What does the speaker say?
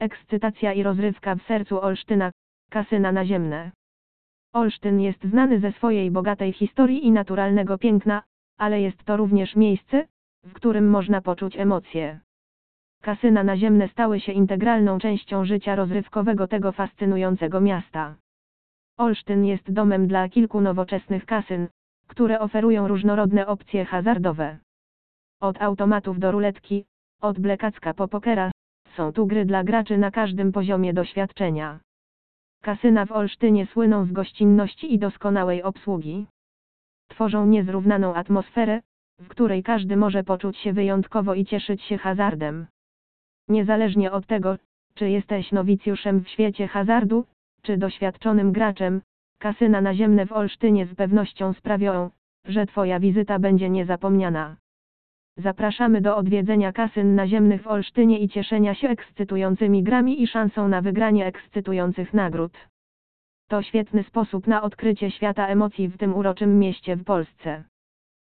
ekscytacja i rozrywka w sercu Olsztyna, kasyna naziemne. Olsztyn jest znany ze swojej bogatej historii i naturalnego piękna, ale jest to również miejsce, w którym można poczuć emocje. Kasyna naziemne stały się integralną częścią życia rozrywkowego tego fascynującego miasta. Olsztyn jest domem dla kilku nowoczesnych kasyn, które oferują różnorodne opcje hazardowe. Od automatów do ruletki, od blekacka po pokera, są tu gry dla graczy na każdym poziomie doświadczenia. Kasyna w Olsztynie słyną z gościnności i doskonałej obsługi. Tworzą niezrównaną atmosferę, w której każdy może poczuć się wyjątkowo i cieszyć się hazardem. Niezależnie od tego, czy jesteś nowicjuszem w świecie hazardu, czy doświadczonym graczem, kasyna naziemne w Olsztynie z pewnością sprawią, że Twoja wizyta będzie niezapomniana. Zapraszamy do odwiedzenia kasyn naziemnych w Olsztynie i cieszenia się ekscytującymi grami i szansą na wygranie ekscytujących nagród. To świetny sposób na odkrycie świata emocji w tym uroczym mieście w Polsce.